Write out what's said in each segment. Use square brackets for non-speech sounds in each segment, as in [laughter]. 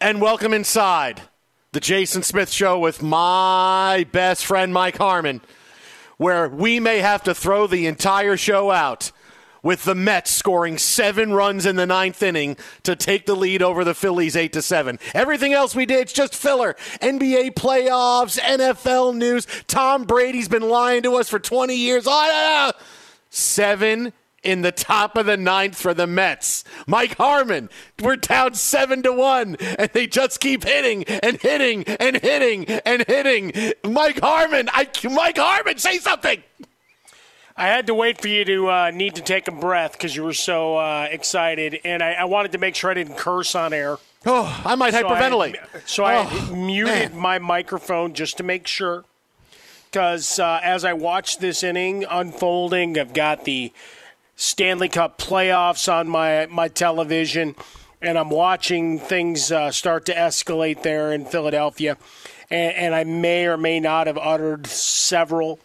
and welcome inside the Jason Smith Show with my best friend Mike Harmon, where we may have to throw the entire show out with the Mets scoring seven runs in the ninth inning to take the lead over the Phillies eight to seven. Everything else we did, it's just filler. NBA playoffs, NFL news. Tom Brady's been lying to us for 20 years. Oh, seven in the top of the ninth for the Mets. Mike Harmon, we're down seven to one, and they just keep hitting and hitting and hitting and hitting. Mike Harmon, I, Mike Harmon, say something. I had to wait for you to uh, need to take a breath because you were so uh, excited, and I, I, wanted to make sure I didn't curse on air. Oh, I might so hyperventilate. I, so I oh, muted man. my microphone just to make sure. Because uh, as I watched this inning unfolding, I've got the Stanley Cup playoffs on my my television, and I'm watching things uh, start to escalate there in Philadelphia, and, and, I may or may not have uttered several.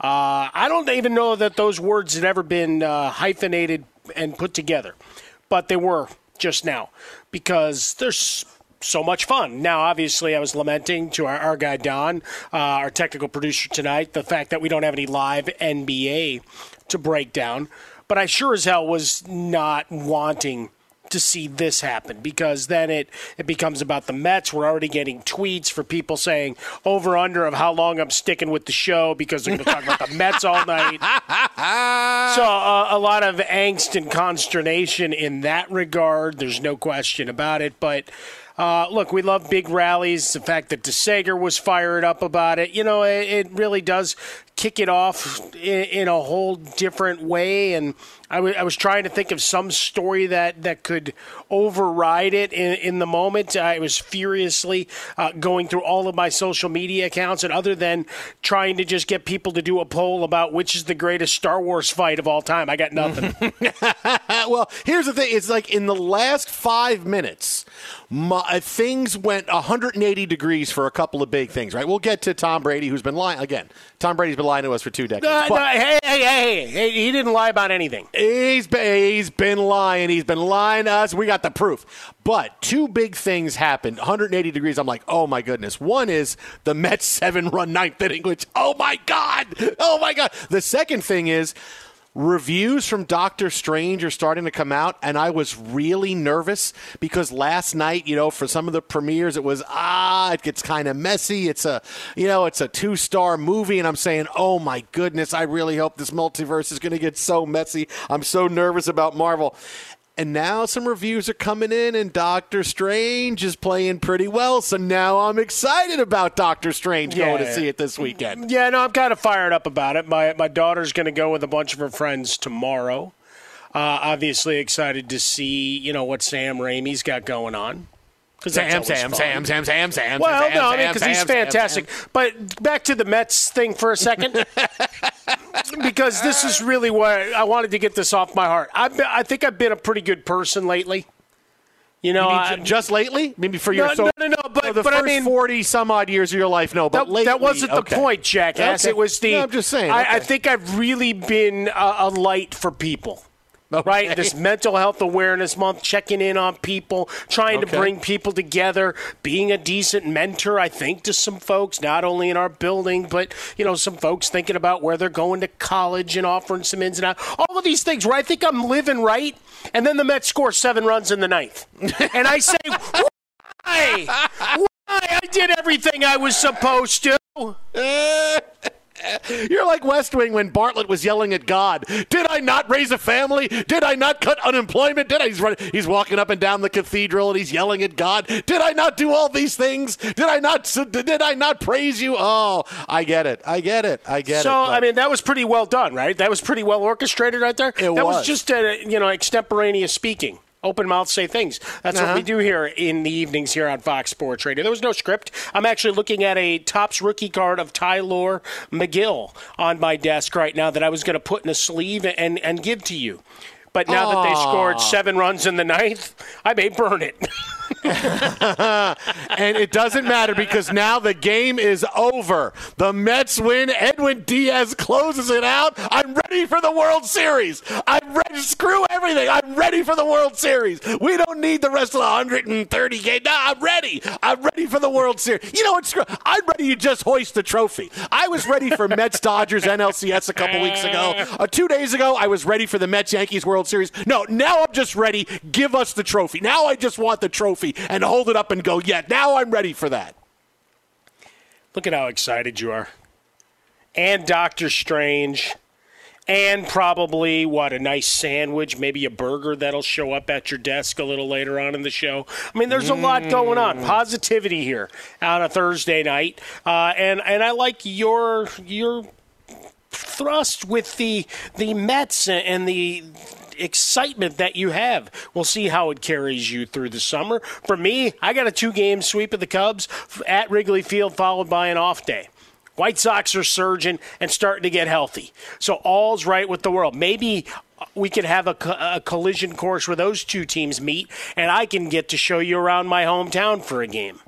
Uh, I don't even know that those words had ever been uh, hyphenated and put together, but they were just now because there's so much fun. Now, obviously, I was lamenting to our, our guy Don, uh, our technical producer tonight, the fact that we don't have any live NBA to break down but I sure as hell was not wanting to see this happen because then it, it becomes about the Mets. We're already getting tweets for people saying over under of how long I'm sticking with the show because they're going to talk about the Mets all night. [laughs] so uh, a lot of angst and consternation in that regard. There's no question about it, but. Uh, look, we love big rallies. The fact that DeSager was fired up about it, you know, it, it really does kick it off in, in, a whole different way. And I, w- I was trying to think of some story that, that could override it in, in the moment. I was furiously uh, going through all of my social media accounts, and other than trying to just get people to do a poll about which is the greatest Star Wars fight of all time, I got nothing. [laughs] well, here's the thing: it's like in the last five minutes, my, things went 180 degrees for a couple of big things. Right? We'll get to Tom Brady, who's been lying again. Tom Brady's been lying to us for two decades. Uh, no, hey, hey, hey, hey, he didn't lie about anything. He's been, he's been lying. He's been lying to us. We got the proof. But two big things happened. 180 degrees. I'm like, oh my goodness. One is the Mets seven run ninth inning, which, oh my God. Oh my God. The second thing is reviews from Doctor Strange are starting to come out, and I was really nervous because last night, you know, for some of the premieres, it was ah, it gets kind of messy. It's a, you know, it's a two star movie, and I'm saying, oh my goodness, I really hope this multiverse is going to get so messy. I'm so nervous about Marvel. And now some reviews are coming in, and Doctor Strange is playing pretty well. So now I'm excited about Doctor Strange Yeah. going to see it this weekend. Yeah, no, I'm kind of fired up about it. My my daughter's going to go with a bunch of her friends tomorrow. Uh, obviously excited to see you know what Sam Raimi's got going on. Sam, Sam. Sam, Sam, Sam, Sam. Well, Sam, no, I mean because he's Sam, Sam, fantastic. But back to the Mets thing for a second, [laughs] because this is really what I wanted to get this off my heart. I've been, I think I've been a pretty good person lately. You know, You I, just lately? Maybe for your No, so, no, no, no, but- for the but I first mean- forty some odd years of your life, no. But that, lately, that wasn't the okay. point, jackass. Okay. It was the. No, I'm just saying. I, I think I've really been a, a light for people. Okay. Right, this mental health awareness month, checking in on people, trying to bring people together, being a decent mentor. I think to some folks, not only in our building, but you know, some folks thinking about where they're going to college and offering some ins and outs. All of these things where I think I'm living right, and then the Mets score seven runs in the ninth, and I say, why? Why? I did everything I was supposed to. [laughs] [laughs] You're like West Wing when Bartlett was yelling at God. Did I not raise a family? Did I not cut unemployment? Did I? He's, running, he's walking up and down the cathedral and he's yelling at God. Did I not do all these things? Did I not? Did I not praise you? Oh, I get it. I get it. I get it. So I mean, that was pretty well done, right? That was pretty well orchestrated, right there. It that was. was. just a, you know extemporaneous speaking. Open mouth say things. That's what Uh-huh. we do here in the evenings here on Fox Sports Radio. There was no script. I'm actually looking at a Topps rookie card of Tylor Megill on my desk right now that I was going to put in a sleeve and, and give to you. But now that they scored seven runs in the ninth, I may burn it. [laughs] [laughs] and it doesn't matter because now the game is over. The Mets win. Edwin Diaz closes it out. I'm ready for the World Series. I'm ready. Screw everything. I'm ready for the World Series. We don't need the rest of the 130 game. No, I'm ready. I'm ready for the World Series. You know what? Screw. I'm ready to just hoist the trophy. I was ready for Mets Dodgers NLCS a couple weeks ago. Uh, two days ago, I was ready for the Mets Yankees World Series. No, now I'm just ready. Give us the trophy. Now I just want the trophy and hold it up and go, yeah, now I'm ready for that. Look at how excited you are. And Doctor Strange. And probably, what, a nice sandwich, maybe a burger that'll show up at your desk a little later on in the show. I mean, there's a lot going on. Positivity here on a Thursday night. Uh, and, and I like your your thrust with the the Mets and the excitement that you have. We'll see how it carries you through the summer. For me, I got a two game sweep of the Cubs at Wrigley Field, followed by an off day. White Sox are surging and starting to get healthy. So all's right with the world. Maybe we could have a, a collision course where those two teams meet, and I can get to show you around my hometown for a game.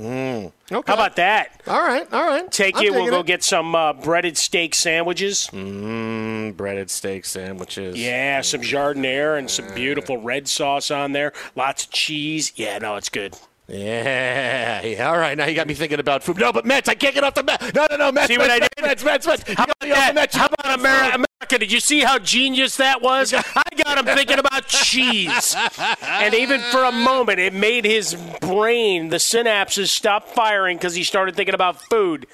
Okay. How about that? All right, all right. Take I'm it. We'll go it. get some uh, breaded steak sandwiches. Mm, breaded steak sandwiches. Yeah, some giardiniera and some beautiful red sauce on there. Lots of cheese. Yeah, no, it's good. Yeah, yeah. All right, now you got me thinking about food. No, but Mets, I can't get off the Mets. No, no, no, Mets. See what Mets, I did? Mets, Mets, Mets. How about me off the that? Mets. How about Ameri- Did you see how genius that was? [laughs] I got him thinking about cheese. And even for a moment, it made his brain, the synapses, stop firing because he started thinking about food.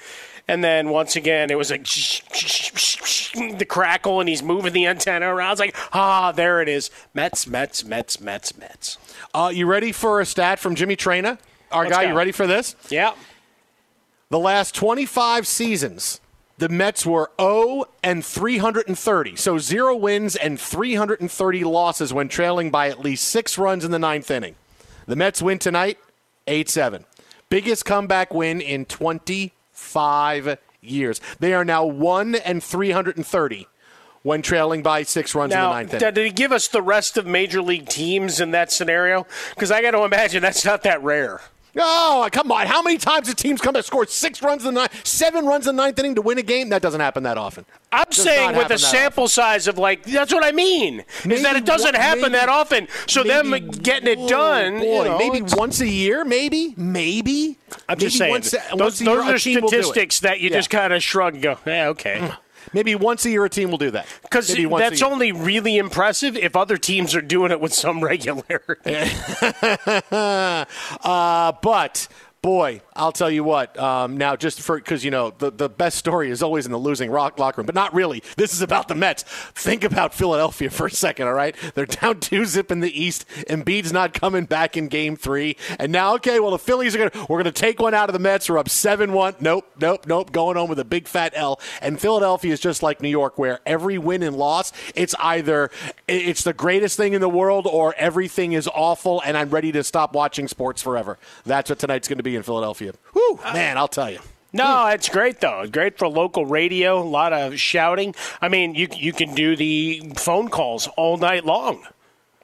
And then once again, it was like the crackle, and he's moving the antenna around. It's like, ah, there it is. Mets, Mets, Mets, Mets, Mets. Uh, you ready for a stat from Jimmy Traina? Our Let's guy, go. you ready for this? Yeah. The last 25 seasons, the Mets were 0 and 330. So zero wins and 330 losses when trailing by at least six runs in the ninth inning. The Mets win tonight, 8 7. Biggest comeback win in 25 years. They are now 1 and 330 when trailing by six runs in the ninth inning. did he give us the rest of major league teams in that scenario? Because I got to imagine that's not that rare. Oh, come on. How many times did teams come to score six runs in the ninth, seven runs in the ninth inning to win a game? That doesn't happen that often. I'm Does saying with a sample size of like that's what I mean Maybe is that it doesn't one- happen maybe- that often. So them getting it done, boy, you know, maybe once a year, maybe, maybe. I'm just Maybe saying once, those, once a year, are team will do it. statistics that you Yeah. just kind of shrug and go, yeah, okay. Mm. Maybe once a year a team will do that. Because Maybe once a that's only really impressive if other teams are doing it with some [laughs] regularity. [laughs] uh, but boy, I'll tell you what. Um, now, just for because you know the the best story is always in the losing rock locker room, but not really. This is about the Mets. Think about Philadelphia for a second. All right, they're down [laughs] two zip in the East. Embiid's not coming back in Game Three, and now okay, well the Phillies are gonna we're gonna take one out of the Mets. We're up seven one. Nope, nope, nope. Going home with a big fat L. And Philadelphia is just like New York, where every win and loss, it's either it's the greatest thing in the world or everything is awful, and I'm ready to stop watching sports forever. That's what tonight's going to be in Philadelphia. Whew, uh, man, I'll tell you. No, it's great though. Great for local radio. A lot of shouting. I mean, you you can do the phone calls all night long.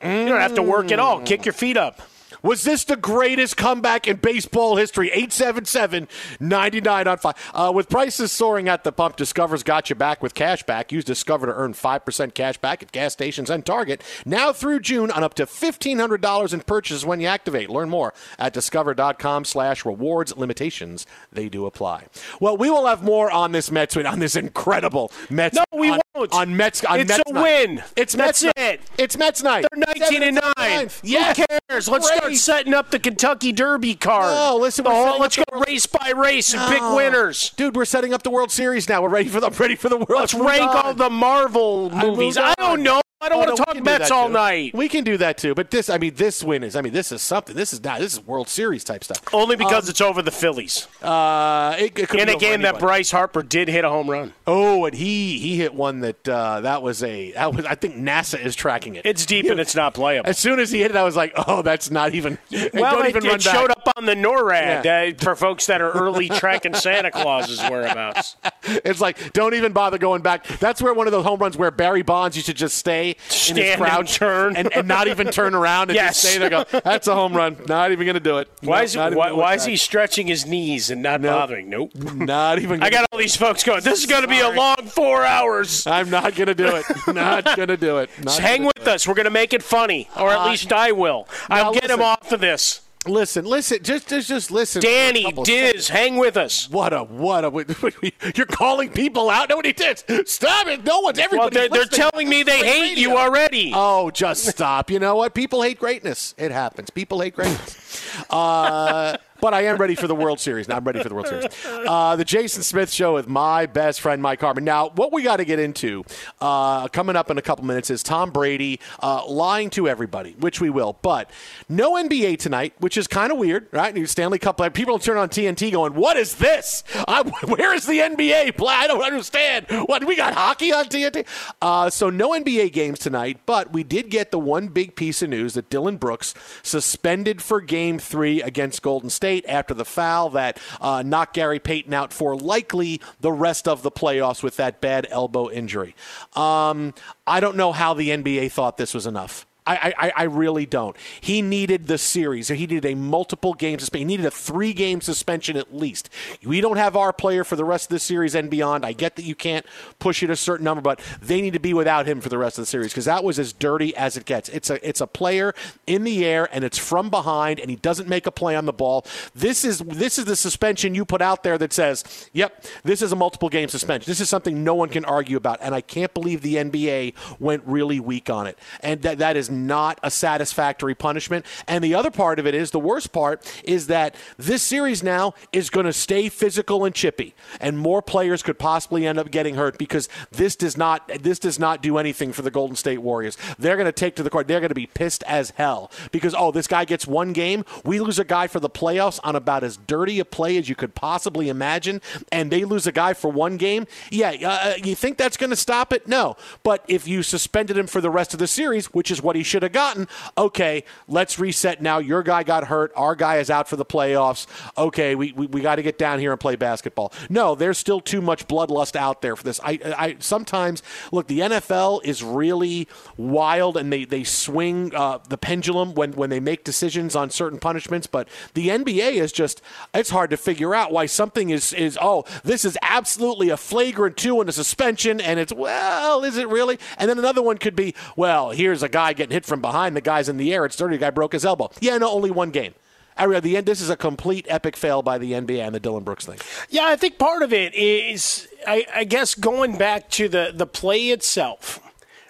You don't have to work at all. Kick your feet up. Was this the greatest comeback in baseball history? 877 99 on 5. Uh, with prices soaring at the pump, Discover's got you back with cash back. Use Discover to earn 5% cash back at gas stations and Target. Now through June on up to $1,500 in purchases when you activate. Learn more at discover.com slash rewards. Limitations, they do apply. Well, we will have more on this Mets win, on this incredible Mets No, we on, won't. On Mets, on It's Mets a night. win. It's That's Mets night. it. It's Mets night. They're 19 and 9. Yes. Who cares? Let's start Great. setting up the Kentucky Derby card. No, listen, whole- oh, let's go race by race and pick winners. Dude, we're setting up the World Series now. We're ready for the I'm ready for the World. Let's rank oh, on. all the Marvel movies. moved I don't know. I don't Oh, want no, to talk Mets all too. night. We can do that too. But this, I mean, this win is. I mean, this is something. This is not. This is World Series type stuff. Only because it's over the Phillies. Uh, it, it could In be a game that. Bryce Harper did hit a home run. Oh, and he he hit one that uh, that was a that was. I think NASA is tracking it. It's deep and it's not playable. As soon as he hit it, I was like, oh, that's not even. [laughs] Well, don't it, even it back. showed up on the NORAD Yeah. uh, for folks that are early tracking Santa Claus's whereabouts. [laughs] It's like don't even bother going back. That's where one of those home runs where Barry Bonds used to just stay in his Stand and turn. and, and not even turn around and [laughs] Yes. just stay there. Go, that's a home run. Not even going to do it. Why No, is, why, why is he stretching his knees and not Nope. bothering? Nope. [laughs] Not even. I got all these folks going. This is going to be a long four hours. I'm not going to [laughs] do it. Not going to do it. Not hang with us. We're going to make it funny, or at Uh, least I will. I'll get him off of this. Listen, listen, just just just listen. Danny, Diz, seconds. hang with us. What a what a [laughs] you're calling people out. Nobody did. Stop it. No one's Well, everybody. they're, they're telling me they hate you already. Oh, just stop. You know what? People hate greatness. It happens. People hate greatness. Uh, but I am ready for the World Series. Now I'm ready for the World Series. Uh, the Jason Smith Show with my best friend Mike Harmon. Now, what we got to get into uh, coming up in a couple minutes is Tom Brady uh, lying to everybody, which we will. But no NBA tonight, which is kind of weird, right? New Stanley Cup. People turn on TNT going, "What is this? I, [laughs] where is the NBA play? I don't understand. What we got hockey on TNT?" Uh, so no NBA games tonight, but we did get the one big piece of news that Dillon Brooks suspended for Game Three against Golden State after the foul that uh, knocked Gary Payton out for likely the rest of the playoffs with that bad elbow injury. Um, I don't know how the NBA thought this was enough. I, I, I really don't. He needed the series. He needed a multiple game suspension. He needed a three game suspension at least. We don't have our player for the rest of the series and beyond. I get that you can't push it a certain number, but they need to be without him for the rest of the series because that was as dirty as it gets. It's a it's a player in the air and it's from behind and he doesn't make a play on the ball. This is this is the suspension you put out there that says, "Yep, this is a multiple game suspension." This is something no one can argue about, and I can't believe the NBA went really weak on it. And that that is not a satisfactory punishment. And the other part of it is the worst part is that this series now is going to stay physical and chippy, and more players could possibly end up getting hurt because this does not this does not do anything for the Golden State Warriors. They're going to take to the court. They're going to be pissed as hell because oh, this guy gets one game. We lose a guy for the playoffs on about as dirty a play as you could possibly imagine, and they lose a guy for one game. Yeah, uh, you think that's going to stop it? No. But if you suspended him for the rest of the series, which is what he should have gotten, okay, let's reset now. Your guy got hurt. Our guy is out for the playoffs. Okay, we, we, we got to get down here and play basketball. No, there's still too much bloodlust out there for this. I, I sometimes look. The NFL is really wild, and they they swing uh, the pendulum when when they make decisions on certain punishments. But the NBA is just it's hard to figure out why something is is oh this is absolutely a flagrant two and a suspension, and it's well is it really? And then another one could be well here's a guy getting hit from behind, the guy's in the air, it's dirty, the guy broke his elbow. Yeah, no, only one game. At the end, this is a complete epic fail by the NBA and the Dillon Brooks thing. Yeah, I think part of it is, I, I guess, going back to the, the play itself,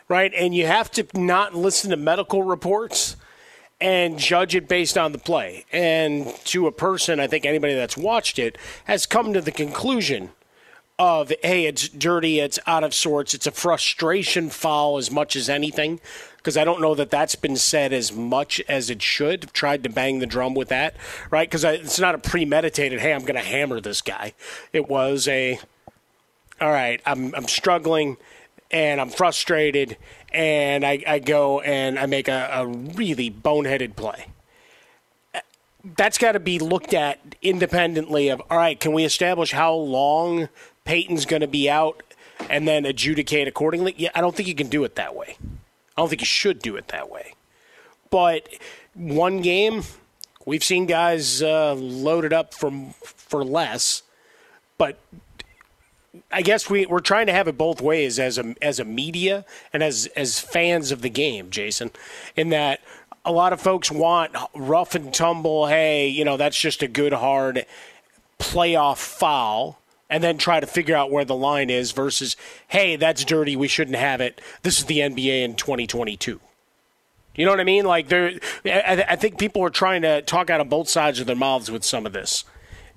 right? And you have to not listen to medical reports and judge it based on the play. And to a person, I think anybody that's watched it has come to the conclusion of, hey, it's dirty, it's out of sorts, it's a frustration foul as much as anything because I don't know that that's been said as much as it should. I've tried to bang the drum with that, right? Because it's not a premeditated, hey, I'm going to hammer this guy. It was a, all right, I'm, I'm struggling and I'm frustrated, and I, I go and I make a, a really boneheaded play. That's got to be looked at independently of, all right, can we establish how long Payton's going to be out and then adjudicate accordingly? Yeah, I don't think you can do it that way. I don't think you should do it that way. But one game, we've seen guys uh, loaded up from for less, but I guess we, we're trying to have it both ways as a as a media and as as fans of the game, Jason, in that a lot of folks want rough and tumble. Hey, you know that's just a good hard playoff foul and then try to figure out where the line is versus, hey, that's dirty. We shouldn't have it. This is the NBA in 2022. You know what I mean? Like, there, I think people are trying to talk out of both sides of their mouths with some of this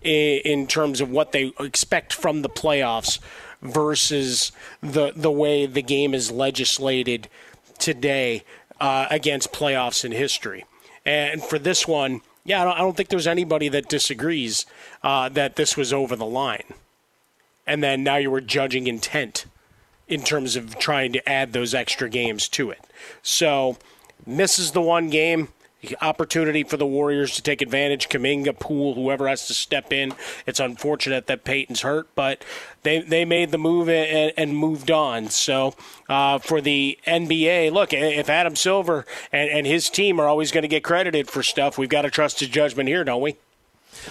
in terms of what they expect from the playoffs versus the the way the game is legislated today uh, against playoffs in history. And for this one, yeah, I don't, I don't think there's anybody that disagrees uh, that this was over the line and then now you were judging intent in terms of trying to add those extra games to it. So misses the one game. Opportunity for the Warriors to take advantage. Kuminga, Poole, whoever has to step in. It's unfortunate that Payton's hurt, but they they made the move and, and moved on. So uh, for the NBA, look, if Adam Silver and, and his team are always going to get credited for stuff, we've got to trust his judgment here, don't we?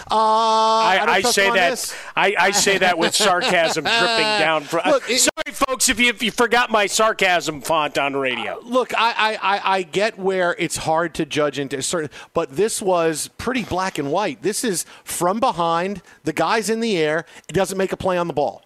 Uh, I, I, I say that. I, I, say that with sarcasm dripping [laughs] down. From, look, it, sorry, folks, if you, if you forgot my sarcasm font on radio. Look, I, I, I get where it's hard to judge into certain, but this was pretty black and white. This is from behind. The guy's in the air. It doesn't make a play on the ball.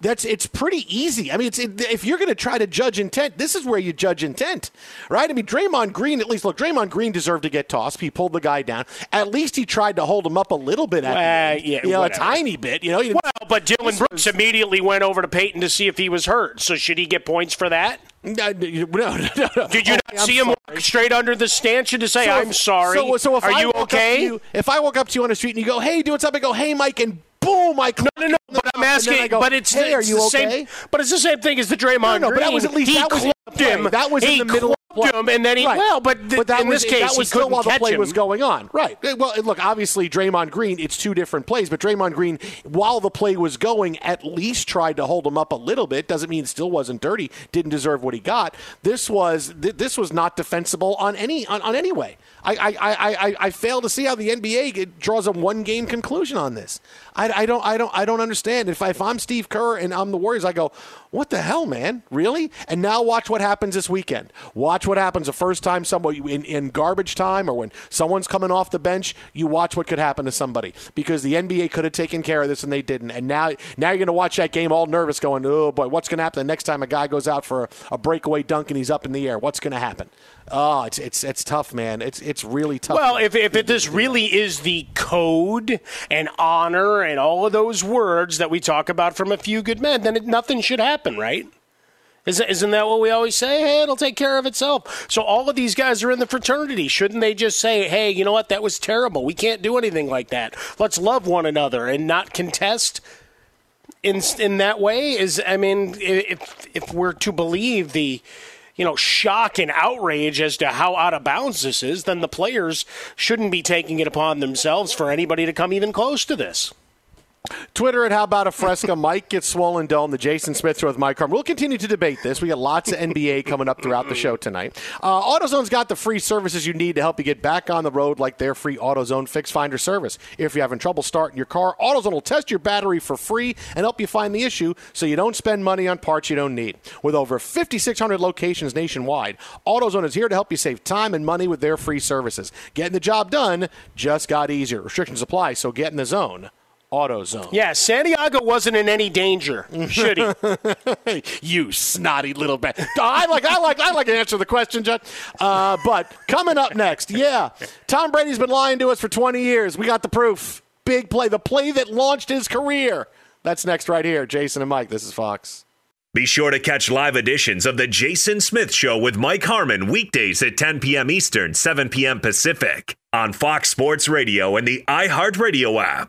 That's it's pretty easy. I mean, it's it, if you're going to try to judge intent, this is where you judge intent, right? I mean, Draymond Green. At least look, Draymond Green deserved to get tossed. He pulled the guy down. At least he tried to hold him up a little bit. At yeah, you know, whatever. a tiny bit. You know. Well, but Dillon Brooks immediately went over to Payton to see if he was hurt. So should he get points for that? Uh, [laughs] no, no, no, no. Did you oh, not I'm see him sorry. walk straight under the stanchion to say, so "I'm sorry"? So, so if Are I you okay? You, if I walk up to you on the street and you go, "Hey, doing something," I go, "Hey, Mike," and boom, I no, no, no. But I'm asking. Go, but it's, hey, it's are you the okay? same. But it's the same thing as the Draymond no, no, Green. But that was at least he that was him. That was in the middle. Of him, and then he Right. well, but, th- but that in was, this case, that he was still while the play him. was going on. Right. Well, look, obviously Draymond Green, it's two different plays, but Draymond Green, while the play was going, at least tried to hold him up a little bit. Doesn't mean it still wasn't dirty. Didn't deserve what he got. This was th- this was not defensible on any on, on any way. I I, I, I I fail to see how the NBA draws a one game conclusion on this. I, I don't I don't I don't understand. If I, if I'm Steve Kerr and I'm the Warriors, I go, what the hell, man? Really? And now watch what happens this weekend. Watch what happens the first time somebody in, in garbage time or when someone's coming off the bench. You watch what could happen to somebody because the NBA could have taken care of this and they didn't. And now now you're going to watch that game all nervous, going, oh boy, what's going to happen the next time a guy goes out for a, a breakaway dunk and he's up in the air? What's going to happen? Oh, it's it's it's tough, man. It's it's really tough. Well, if, if it, this really is the code and honor and all of those words that we talk about from a few good men, then it, nothing should happen, right? Isn't, isn't that what we always say? Hey, it'll take care of itself. So all of these guys are in the fraternity. Shouldn't they just say, hey, you know what? That was terrible. We can't do anything like that. Let's love one another and not contest in in that way is I mean if if we're to believe the you know shock and outrage as to how out of bounds this is then the players shouldn't be taking it upon themselves for anybody to come even close to this. Twitter at How About a Fresca. [laughs] Mike gets swollen dome. The Jason Smith Show with Mike Carm. We'll continue to debate this. We got lots of NBA coming up throughout the show tonight. Uh, AutoZone's got the free services you need to help you get back on the road, like their free AutoZone Fix Finder service. If you're having trouble starting your car, AutoZone will test your battery for free and help you find the issue so you don't spend money on parts you don't need. With over 5,600 locations nationwide, AutoZone is here to help you save time and money with their free services. Getting the job done just got easier. Restrictions apply, so get in the zone. AutoZone. Yeah, Santiago wasn't in any danger, should he? [laughs] you snotty little bat. I like, I like, I like to answer the question, Judd. Uh, but coming up next, yeah, Tom Brady's been lying to us for 20 years. We got the proof. Big play, the play that launched his career. That's next right here. Jason and Mike. This is Fox. Be sure to catch live editions of The Jason Smith Show with Mike Harmon weekdays at 10 p.m. Eastern, 7 p.m. Pacific on Fox Sports Radio and the iHeartRadio app.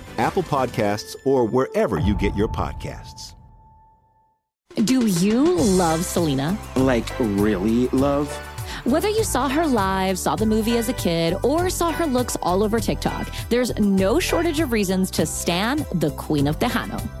Apple Podcasts, or wherever you get your podcasts. Do you love Selena? Like, really love? Whether you saw her live, saw the movie as a kid, or saw her looks all over TikTok, there's no shortage of reasons to stan the Queen of Tejano.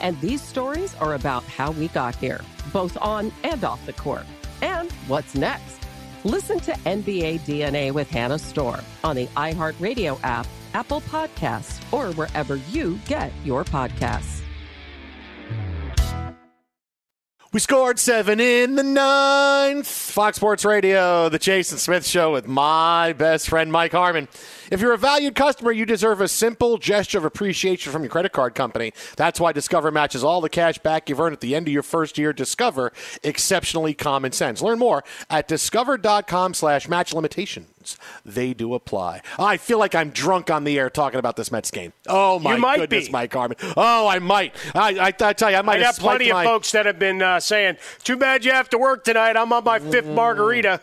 And these stories are about how we got here, both on and off the court. And what's next? Listen to NBA DNA with Hannah Storm on the iHeartRadio app, Apple Podcasts, or wherever you get your podcasts. We scored seven in the ninth. Fox Sports Radio, the Jason Smith Show with my best friend Mike Harmon. If you're a valued customer, you deserve a simple gesture of appreciation from your credit card company. That's why Discover matches all the cash back you've earned at the end of your first year. Discover exceptionally common sense. Learn more at discover.com slash match limitations. They do apply. I feel like I'm drunk on the air talking about this Mets game. Oh my You might goodness, be. Mike Harmon. Oh, I might. I, I, I tell you, I might I have got plenty of my- folks that have been uh, saying, "Too bad you have to work tonight. I'm on my fifth margarita."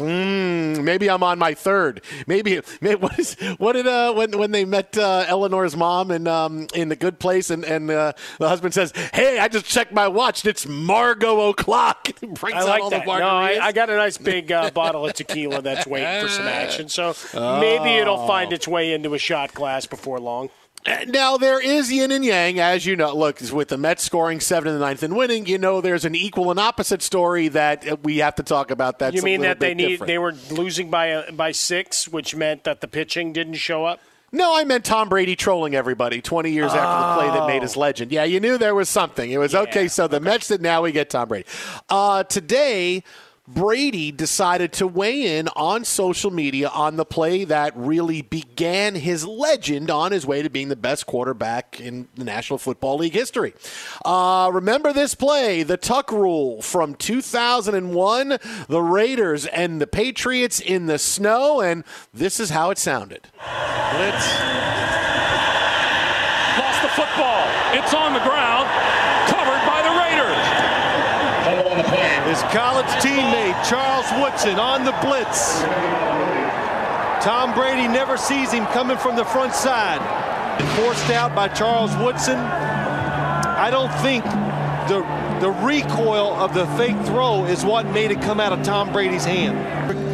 Mm, maybe I'm on my third. Maybe, maybe [laughs] what is what did uh when when they met uh, Eleanor's mom in um in the good place and and uh, the husband says, "Hey, I just checked my watch. It's Margot o'clock." [laughs] Brings I like all that. the No, I. I got a nice big uh, [laughs] bottle of tequila that's waiting for some action. So maybe it'll find its way into a shot glass before long. Uh, Now there is yin and yang, as you know. Look, with the Mets scoring seven in the ninth and winning, you know there's an equal and opposite story that uh, we have to talk about. That you mean that they need different. they were losing by a, by six, which meant that the pitching didn't show up? No, I meant Tom Brady trolling everybody 20 years after the play that made his legend. Yeah, you knew there was something. It was okay. So the Mets did. Now we get Tom Brady. Uh, today, Brady decided to weigh in on social media on the play that really began his legend on his way to being the best quarterback in the National Football League history. Uh, remember this play, the Tuck Rule from 2001, the Raiders and the Patriots in the snow, and this is how it sounded. Blitz. Lost the football. It's on the ground. Covered by the Raiders. College teammate, Charles Woodson, on the blitz. Tom Brady never sees him coming from the front side. Forced out by Charles Woodson. I don't think the, the recoil of the fake throw is what made it come out of Tom Brady's hand.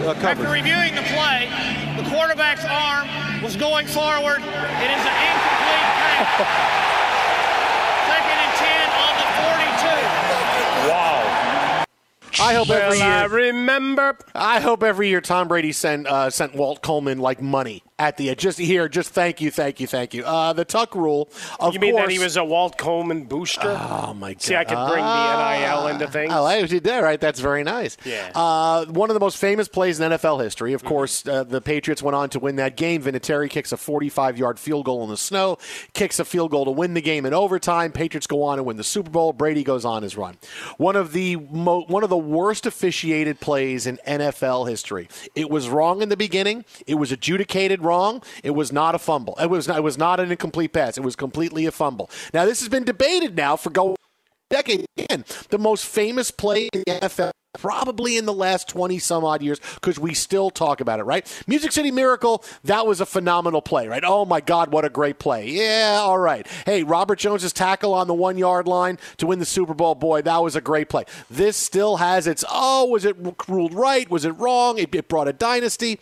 Uh, After reviewing the play, the quarterback's arm was going forward. It is an incomplete pass. [laughs] Second and 10 on the 42. Wow. I hope every Well, year. I remember. I hope every year Tom Brady sent uh, sent Walt Coleman like money at the end. Just here, just thank you, thank you, thank you. Uh, the Tuck rule, of course. you mean course. that he was a Walt Coleman booster? Oh my god! See, I could bring the NIL into things. Oh, I did that right. That's very nice. Yeah. Uh, one of the most famous plays in NFL history. Of course, uh, the Patriots went on to win that game. Vinatieri kicks a 45-yard field goal in the snow, kicks a field goal to win the game in overtime. Patriots go on and win the Super Bowl. Brady goes on his run. One of the mo- one of the worst officiated plays in NFL history. It was wrong in the beginning. It was adjudicated wrong. It was not a fumble. It was not, it was not an incomplete pass. It was completely a fumble. Now this has been debated now for go decade. Again, the most famous play in the NFL. Probably in the last 20 some odd years because we still talk about it, right? Music City Miracle, that was a phenomenal play, right? Oh my God, what a great play. Yeah, all right. Hey, Robert Jones's tackle on the one yard line to win the Super Bowl, boy, that was a great play. This still has its, oh, was it ruled right? Was it wrong? It, it brought a dynasty.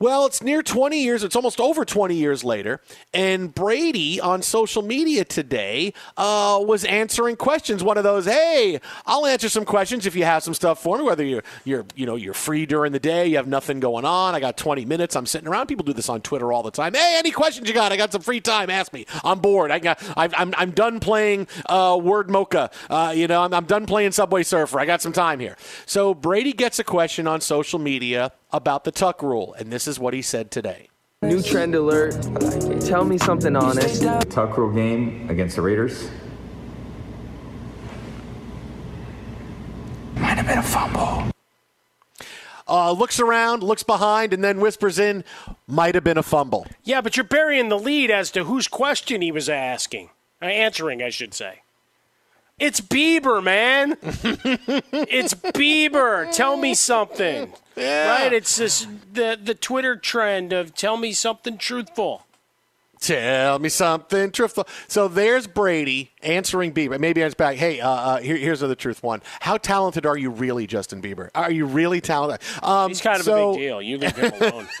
Well, it's near 20 years. It's almost over 20 years later. And Brady on social media today uh, was answering questions. One of those, hey, I'll answer some questions if you have some stuff for me. Whether you're you're you know you're free during the day, you have nothing going on. I got 20 minutes. I'm sitting around. People do this on Twitter all the time. Hey, any questions you got? I got some free time. Ask me. I'm bored. I got. I've, I'm I'm done playing uh, Word Mocha. Uh, you know, I'm, I'm done playing Subway Surfer. I got some time here. So Brady gets a question on social media about the tuck rule, and this is what he said today. New trend alert. Tell me something honest. Tuck rule game against the Raiders. Might have been a fumble. Uh, looks around, looks behind, and then whispers in, "Might have been a fumble." Yeah, but you're burying the lead as to whose question he was asking, uh, answering, I should say. It's Bieber, man. it's Bieber. Tell me something. Yeah. Right? It's this the the Twitter trend of tell me something truthful. Tell me something truthful. So there's Brady answering Bieber. Maybe it's back. Hey, uh, uh, here, here's the truth one. How talented are you really, Justin Bieber? Are you really talented? Um, He's kind of so- a big deal. You leave him alone. [laughs]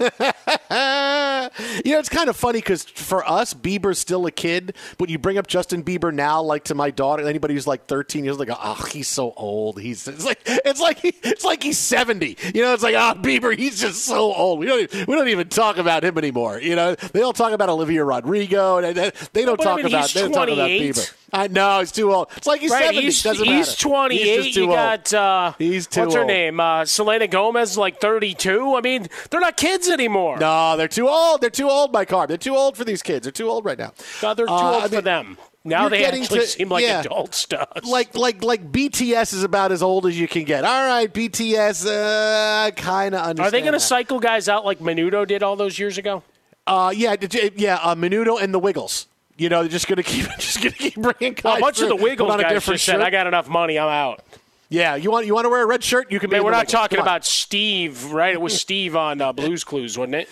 you know, it's kind of funny because for us, Bieber's still a kid. But you bring up Justin Bieber now, like to my daughter, anybody who's like 13 years, like, oh, he's so old. He's it's like it's like he, it's like he's 70. You know, it's like, oh, Bieber, he's just so old. We don't even, we don't even talk about him anymore. You know, they don't talk about Olivia Rodrigo, and they, they don't But, I talk mean, about they don't talk about Bieber. I know he's too old. It's like he's right, 70. he's, Doesn't he's matter. 28. He's you old. got uh, He's too what's her old. name? Uh, Selena Gomez, like 32. I mean, they're not kids anymore. No, they're too old. They're too old, Mike Harb. They're too old for these kids. They're too old right now. God, they're too Uh, old I for mean, them. Now they actually to- seem like yeah. adults to us. Like like like BTS is about as old as you can get. All right, BTS, uh, kind of understand. Are they going to cycle guys out like Menudo did all those years ago? Uh, yeah, yeah. Uh, Menudo and the Wiggles. You know, they're just going [laughs] to keep just going to keep bringing guys. Well, a bunch of the Wiggles on a guys different just said, "I got enough money, I'm out." Yeah, you want you want to wear a red shirt? You can. Man, we're not Wiggles. talking about Steve, right? It was [laughs] Steve on uh, Blues Clues, wasn't it?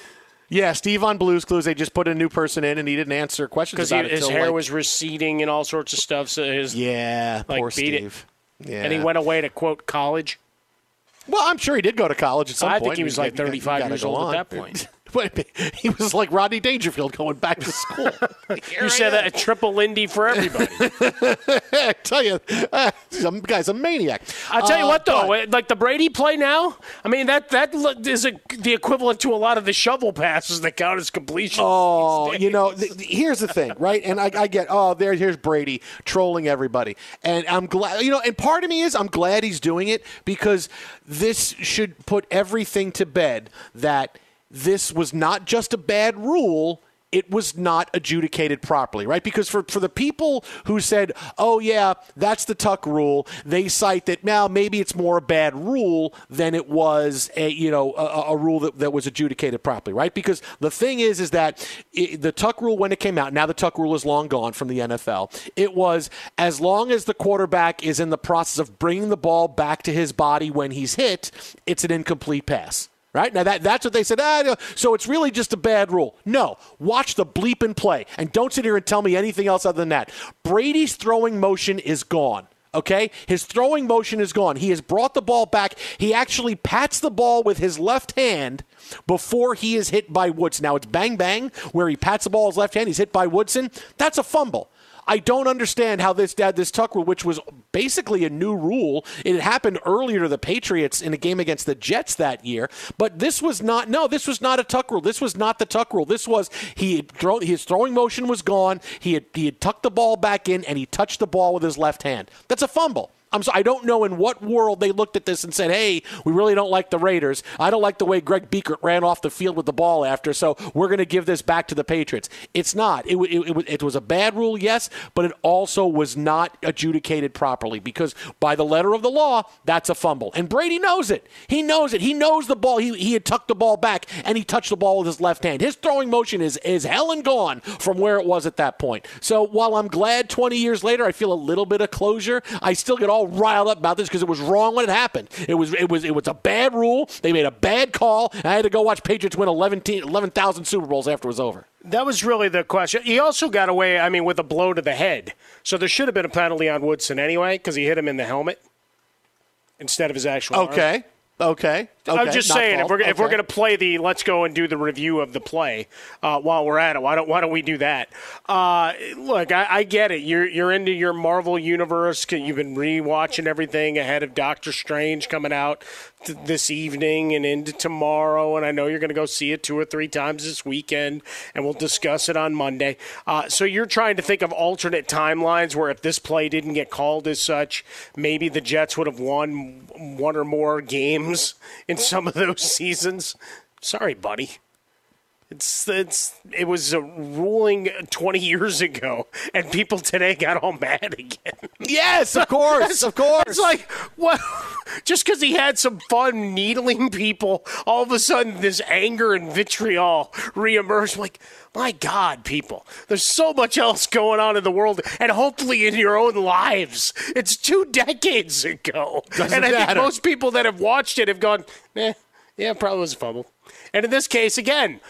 Yeah, Steve on Blues Clues. They just put a new person in, and he didn't answer questions Because his till, hair like- was receding and all sorts of stuff. So his Yeah, like poor beat it. Steve. Yeah, and he went away to quote college. Well, I'm sure he did go to college at some I point. think he was like 35 years old on. at that point. [laughs] [laughs] Wait, he was like Rodney Dangerfield going back to school. [laughs] you said that a triple Lindy for everybody. [laughs] I tell you, uh, some guy's a maniac. I'll tell you Uh, what, though, but- like the Brady play now. I mean, that that is a, the equivalent to a lot of the shovel passes that count as completion. Oh, you know, th- th- here's the thing, right? And I, I get, oh, there, here's Brady trolling everybody, and I'm glad, you know, and part of me is I'm glad he's doing it because this should put everything to bed that this was not just a bad rule. It was not adjudicated properly, right? Because for, for the people who said, oh, yeah, that's the Tuck rule, they cite that now maybe it's more a bad rule than it was a, you know, a, a rule that, that was adjudicated properly, right? Because the thing is, is that it, the Tuck rule, when it came out, now the Tuck rule is long gone from the NFL, it was as long as the quarterback is in the process of bringing the ball back to his body when he's hit, it's an incomplete pass. Right now, that that's what they said. Ah, so it's really just a bad rule. No, watch the bleep and play, and don't sit here and tell me anything else other than that. Brady's throwing motion is gone. Okay, his throwing motion is gone. He has brought the ball back. He actually pats the ball with his left hand before he is hit by Woodson. Now it's bang bang where he pats the ball with his left hand. He's hit by Woodson. That's a fumble. I don't understand how this dad this tuck rule, which was basically a new rule, it happened earlier to the Patriots in a game against the Jets that year. But this was not. No, this was not a tuck rule. This was not the tuck rule. This was he had thrown his throwing motion was gone. He had he had tucked the ball back in and he touched the ball with his left hand. That's a fumble. I'm so, I don't know in what world they looked at this and said, "Hey, we really don't like the Raiders. I don't like the way Greg Biekert ran off the field with the ball after, so we're going to give this back to the Patriots." It's not. It, it, it, was- it was a bad rule, yes, but it also was not adjudicated properly because by the letter of the law, that's a fumble, and Brady knows it. He knows it. He knows the ball. He, he had tucked the ball back and he touched the ball with his left hand. His throwing motion is is hell and gone from where it was at that point. So while I'm glad 20 years later, I feel a little bit of closure. I still get all riled up about this because it was wrong when it happened. It was it was it was a bad rule. They made a bad call. I had to go watch Patriots win 11 11,000 Super Bowls after it was over. That was really the question. He also got away, I mean, with a blow to the head. So there should have been a penalty on Woodson anyway because he hit him in the helmet instead of his actual arm. Okay. Okay. I'm just not saying, if we're if we're going to play the, let's go and do the review of the play uh, while we're at it. Why don't Why don't we do that? Uh, look, I, I get it. You're you're into your Marvel universe. You've been rewatching everything ahead of Doctor Strange coming out th- this evening and into tomorrow, and I know you're going to go see it two or three times this weekend, and we'll discuss it on Monday. Uh, so you're trying to think of alternate timelines where if this play didn't get called as such, maybe the Jets would have won one or more games in some of those [laughs] seasons. Sorry, buddy. It's it's it was a ruling 20 years ago, and people today got all mad again. Yes, of course, of course. It's like what? Just because he had some fun needling people, all of a sudden this anger and vitriol reemerged. Like, my God, people, there's so much else going on in the world, and hopefully in your own lives. It's two decades ago, Doesn't and I think most people that have watched it have gone, eh, yeah, probably was a fumble. And in this case, again,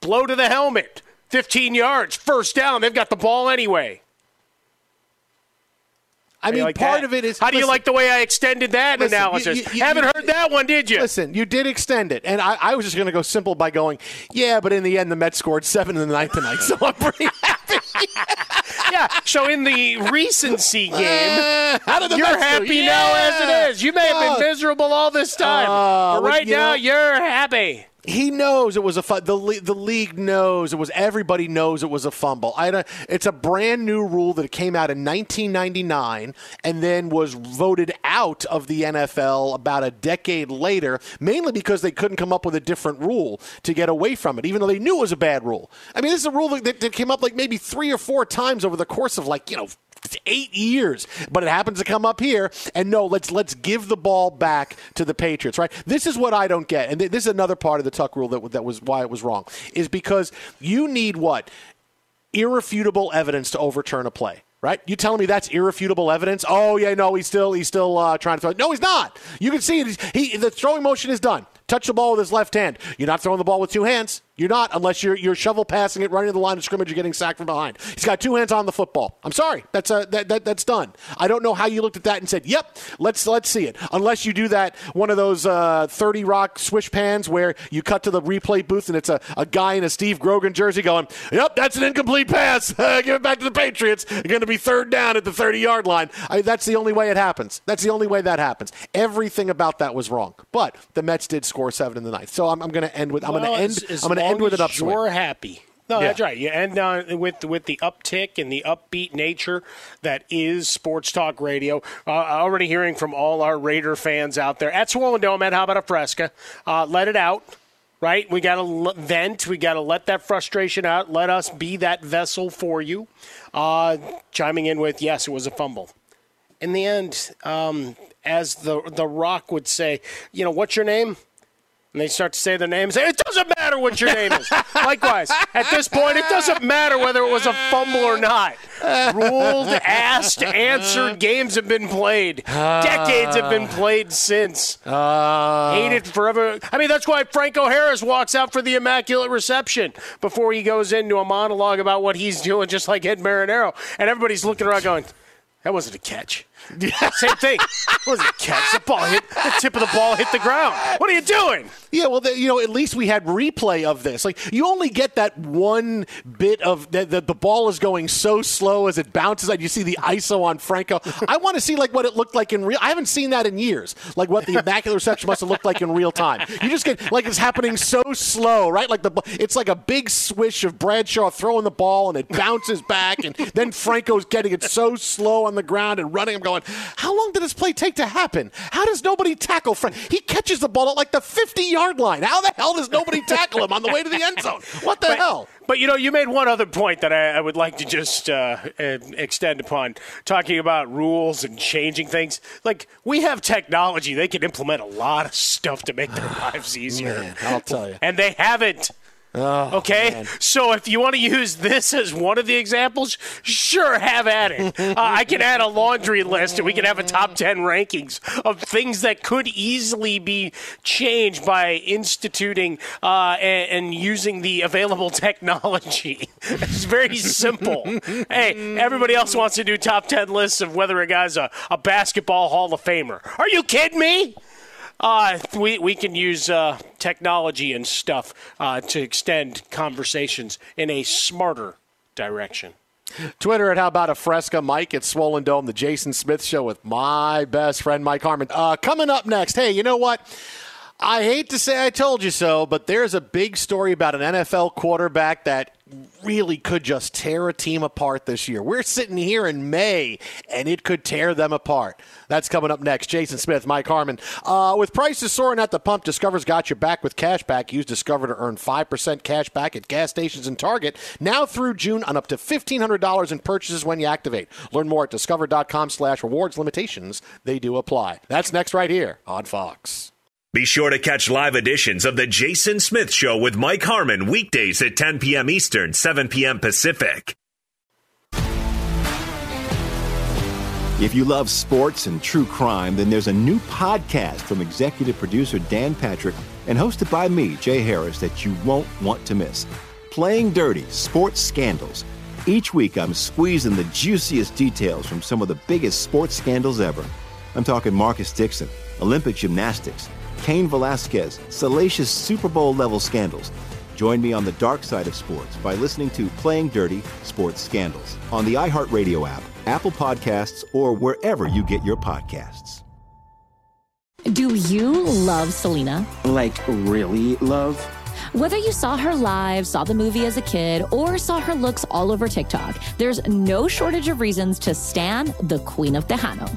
blow to the helmet, 15 yards, first down. They've got the ball anyway. I you mean, like part that? of it is. How do you like the way I extended that listen, you- analysis? you- you- Haven't you- heard that one, did you? Listen, you did extend it, and I, I was just going to go simple by going, yeah, but in the end, the Mets scored seven in the ninth tonight, so I'm pretty [laughs] happy. [laughs] yeah. So in the recency game, how did the you're happy now as it is. You may have been miserable all this time, Uh, but right you now know- you're happy. He knows it was a the the league knows it was everybody knows it was a fumble. I don't, it's a brand new rule that came out in 1999 and then was voted out of the NFL about a decade later, mainly because they couldn't come up with a different rule to get away from it, even though they knew it was a bad rule. I mean, this is a rule that, that came up like maybe three or four times over the course of like you know eight years, but it happens to come up here. And no, let's let's give the ball back to the Patriots. Right? This is what I don't get, and th- this is another part of the Tuck rule that that was why it was wrong. Is because you need what irrefutable evidence to overturn a play. Right? You telling me that's irrefutable evidence? Oh yeah, no, he's still he's still uh, trying to throw. No, he's not. You can see it. He the throwing motion is done. Touch the ball with his left hand. You're not throwing the ball with two hands. You're not unless you're you're shovel passing it, running to the line of scrimmage, you're getting sacked from behind. He's got two hands on the football. I'm sorry, that's uh, that, that that's done. I don't know how you looked at that and said, "Yep, let's let's see it." Unless you do that one of those uh, 30 Rock swish pans where you cut to the replay booth and it's a, a guy in a Steve Grogan jersey going, "Yep, that's an incomplete pass. [laughs] Give it back to the Patriots. You're going to be third down at the 30 yard line." I, that's the only way it happens. That's the only way that happens. Everything about that was wrong. But the Mets did score seven in the ninth, so I'm, I'm going to end with I'm going to end I'm going to end with an upswing. You're happy. No, Yeah. that's right. You end on with with the uptick and the upbeat nature that is sports talk radio. Uh, already hearing from all our Raider fans out there at Swollen Dome. At how about a Fresca? Uh, let it out. Right, we got to l- vent. We got to let that frustration out. Let us be that vessel for you. Uh, chiming in with yes, it was a fumble. In the end, um, as the the Rock would say, you know, what's your name? And they start to say their names. It doesn't matter what your name is. [laughs] Likewise, at this point, it doesn't matter whether it was a fumble or not. Ruled, [laughs] asked, answered. Games have been played. Ah. Decades have been played since. Ah. Hated forever. I mean, that's why Franco Harris walks out for the immaculate reception before he goes into a monologue about what he's doing, just like Ed Marinaro. And everybody's looking around going, that wasn't a catch. [laughs] Same thing. Was it? catch. The ball hit. The tip of the ball hit the ground. What are you doing? Yeah, well, the, you know, at least we had replay of this. Like, you only get that one bit of that the, the ball is going so slow as it bounces out. You see the ISO on Franco. I want to see like what it looked like in real. I haven't seen that in years. Like what the [laughs] immaculate reception must have looked like in real time. You just get like it's happening so slow, right? Like the it's like a big swish of Bradshaw throwing the ball and it bounces back, and then Franco's getting it so slow on the ground and running. I'm going, how long did this play take to happen? How does nobody tackle Frank? He catches the ball at like the 50 yard line. How the hell does nobody tackle him on the way to the end zone? What the But- hell? But you know, you made one other point that I, I would like to just uh, uh, extend upon, talking about rules and changing things. Like we have technology; they can implement a lot of stuff to make their lives [sighs] easier. Man, I'll tell you. and they haven't. Oh, Okay, man. so if you want to use this as one of the examples, sure, have at it. Uh, I can add a laundry list, and we can have a top ten rankings of things that could easily be changed by instituting uh, and, and using the available [laughs] technology. it's very simple. hey, everybody else wants to do top ten lists of whether a guy's a, a basketball Hall of Famer. Are you kidding me? Uh, we, we can use uh, technology and stuff uh, to extend conversations in a smarter direction. Twitter at How About a Fresca, Mike at Swollen Dome, the Jason Smith Show with my best friend Mike Harmon. Uh, coming up next, hey, you know what? I hate to say I told you so, but there's a big story about an NFL quarterback that really could just tear a team apart this year. We're sitting here in May, and it could tear them apart. That's coming up next. Jason Smith, Mike Harmon. Uh, with prices soaring at the pump, Discover's got your back with cash back. Use Discover to earn 5% cash back at gas stations and Target now through June on up to $1,500 in purchases when you activate. Learn more at discover.com slash rewards limitations. They do apply. That's next right here on Fox. Be sure to catch live editions of The Jason Smith Show with Mike Harmon weekdays at 10 p.m. Eastern, 7 p.m. Pacific. If you love sports and true crime, then there's a new podcast from executive producer Dan Patrick and hosted by me, Jay Harris, that you won't want to miss. Playing Dirty Sports Scandals. Each week, I'm squeezing the juiciest details from some of the biggest sports scandals ever. I'm talking Marcus Dixon, Olympic gymnastics, Cain Velasquez, salacious Super Bowl level scandals. Join me on the dark side of sports by listening to Playing Dirty Sports Scandals on the iHeartRadio app, Apple Podcasts, or wherever you get your podcasts. Do you love Selena? Like, really love? Whether you saw her live, saw the movie as a kid, or saw her looks all over TikTok, there's no shortage of reasons to stan the Queen of Tejano.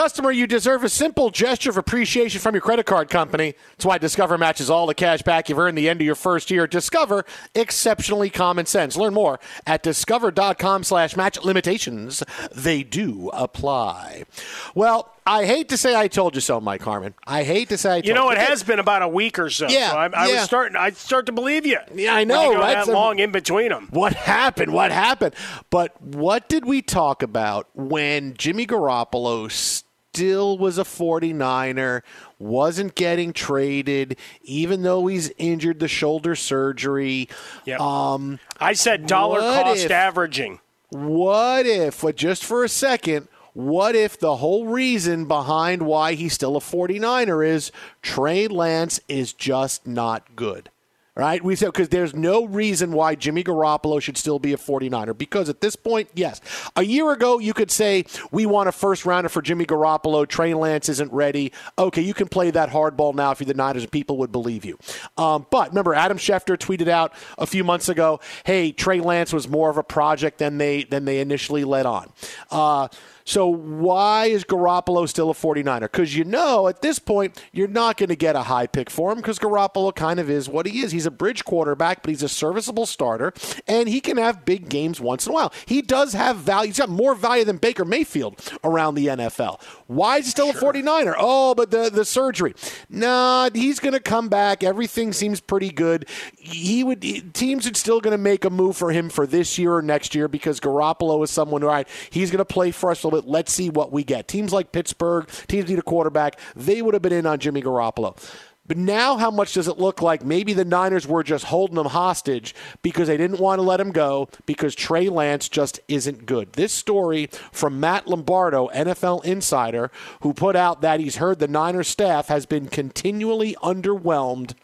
Customer, you deserve a simple gesture of appreciation from your credit card company. That's why Discover matches all the cash back you've earned the end of your first year. Discover, exceptionally common sense. Learn more at discover.com slash match limitations. They do apply. Well, I hate to say I told you so, Mike Harmon. I hate to say I told You know, it has been about a week or so. Yeah, so I, I yeah. was starting. I start to believe you. Yeah, I know, right? That So- long in between them. What happened? What happened? But what did we talk about when Jimmy Garoppolo still was a 49er, wasn't getting traded, even though he's injured the shoulder surgery? Yep. Um, I said dollar cost if- averaging. What if, but just for a second, what if the whole reason behind why he's still a 49er is Trey Lance is just not good? Right? We said because there's no reason why Jimmy Garoppolo should still be a 49er. Because at this point, yes. A year ago, you could say, we want a first rounder for Jimmy Garoppolo. Trey Lance isn't ready. Okay, you can play that hardball now if you're the Niners and people would believe you. Um, but remember, Adam Schefter tweeted out a few months ago, hey, Trey Lance was more of a project than they, than they initially let on. Uh, so why is Garoppolo still a 49er? Because you know at this point you're not going to get a high pick for him because Garoppolo kind of is what he is. He's a bridge quarterback, but he's a serviceable starter, and he can have big games once in a while. He does have value. He's got more value than Baker Mayfield around the NFL. Why is he still a 49er? Oh, but the, the surgery. Nah, he's going to come back. Everything seems pretty good. He would teams are still going to make a move for him for this year or next year because Garoppolo is someone. All right, he's going to play for us a little bit. Let's see what we get. Teams like Pittsburgh, teams need a quarterback. They would have been in on Jimmy Garoppolo. But now, how much does it look like maybe the Niners were just holding him hostage because they didn't want to let him go because Trey Lance just isn't good? This story from Matt Lombardo, NFL insider, who put out that he's heard the Niners staff has been continually underwhelmed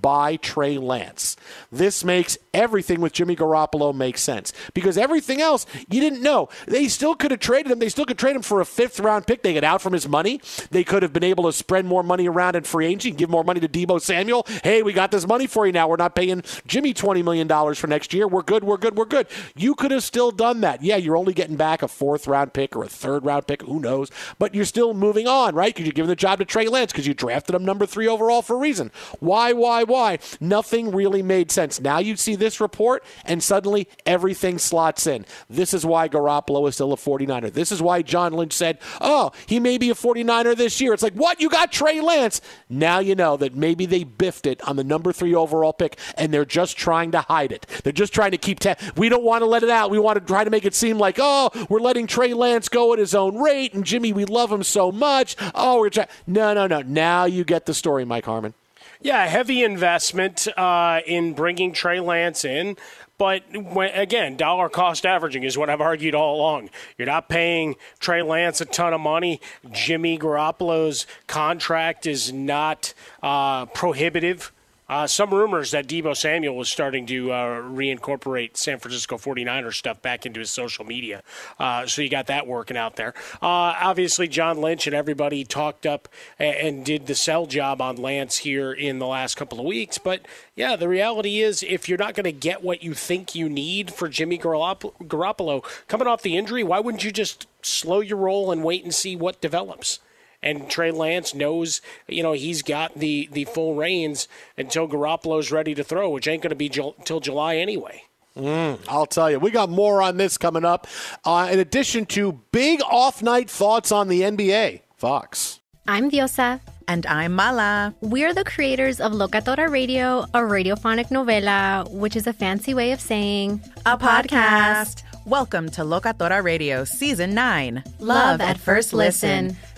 by Trey Lance. This makes everything with Jimmy Garoppolo make sense because everything else you didn't know. They still could have traded him. They still could trade him for a fifth round pick. They get out from his money. They could have been able to spread more money around in free agency, give more money to Deebo Samuel. Hey, we got this money for you now. We're not paying Jimmy $20 million for next year. We're good. We're good. We're good. You could have still done that. Yeah, you're only getting back a fourth round pick or a third round pick. Who knows? But you're still moving on, right? Because you're giving the job to Trey Lance because you drafted him number three overall for a reason. Why, why, why? Nothing really made sense. Now you see this report, and suddenly everything slots in. This is why Garoppolo is still a 49er. This is why John Lynch said, oh, he may be a 49er this year. It's like, what? You got Trey Lance. Now you know that maybe they biffed it on the number three overall pick, and they're just trying to hide it. They're just trying to keep. Ta- we don't want to let it out. We want to try to make it seem like, oh, we're letting Trey Lance go at his own rate, and Jimmy, we love him so much. Oh, we're trying. No, no, no. Now you get the story, Mike Harmon. Yeah, heavy investment uh, in bringing Trey Lance in. But when, again, dollar cost averaging is what I've argued all along. You're not paying Trey Lance a ton of money. Jimmy Garoppolo's contract is not uh, prohibitive. Uh, some rumors that Deebo Samuel was starting to uh, reincorporate San Francisco 49ers stuff back into his social media. Uh, so you got that working out there. Uh, obviously, John Lynch and everybody talked up and, did the sell job on Lance here in the last couple of weeks. But yeah, the reality is if you're not going to get what you think you need for Jimmy Garopp- Garoppolo coming off the injury, why wouldn't you just slow your roll and wait and see what develops? And Trey Lance knows, you know, he's got the, the full reins until Garoppolo's ready to throw, which ain't going to be till Ju- July anyway. Mm, I'll tell you, we got more on this coming up. Uh, in addition to big off night thoughts on the NBA, Fox. I'm Diosa. And I'm Mala. We're the creators of Locatora Radio, a radiophonic novela, which is a fancy way of saying a podcast. Welcome to Locatora Radio Season 9 Love at First Listen.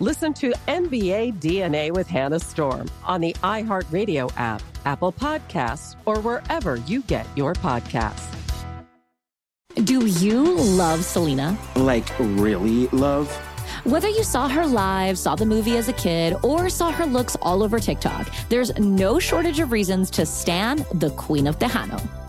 Listen to NBA DNA with Hannah Storm on the iHeartRadio app, Apple Podcasts, or wherever you get your podcasts. Do you love Selena? Like, really love? Whether you saw her live, saw the movie as a kid, or saw her looks all over TikTok, there's no shortage of reasons to stan the Queen of Tejano.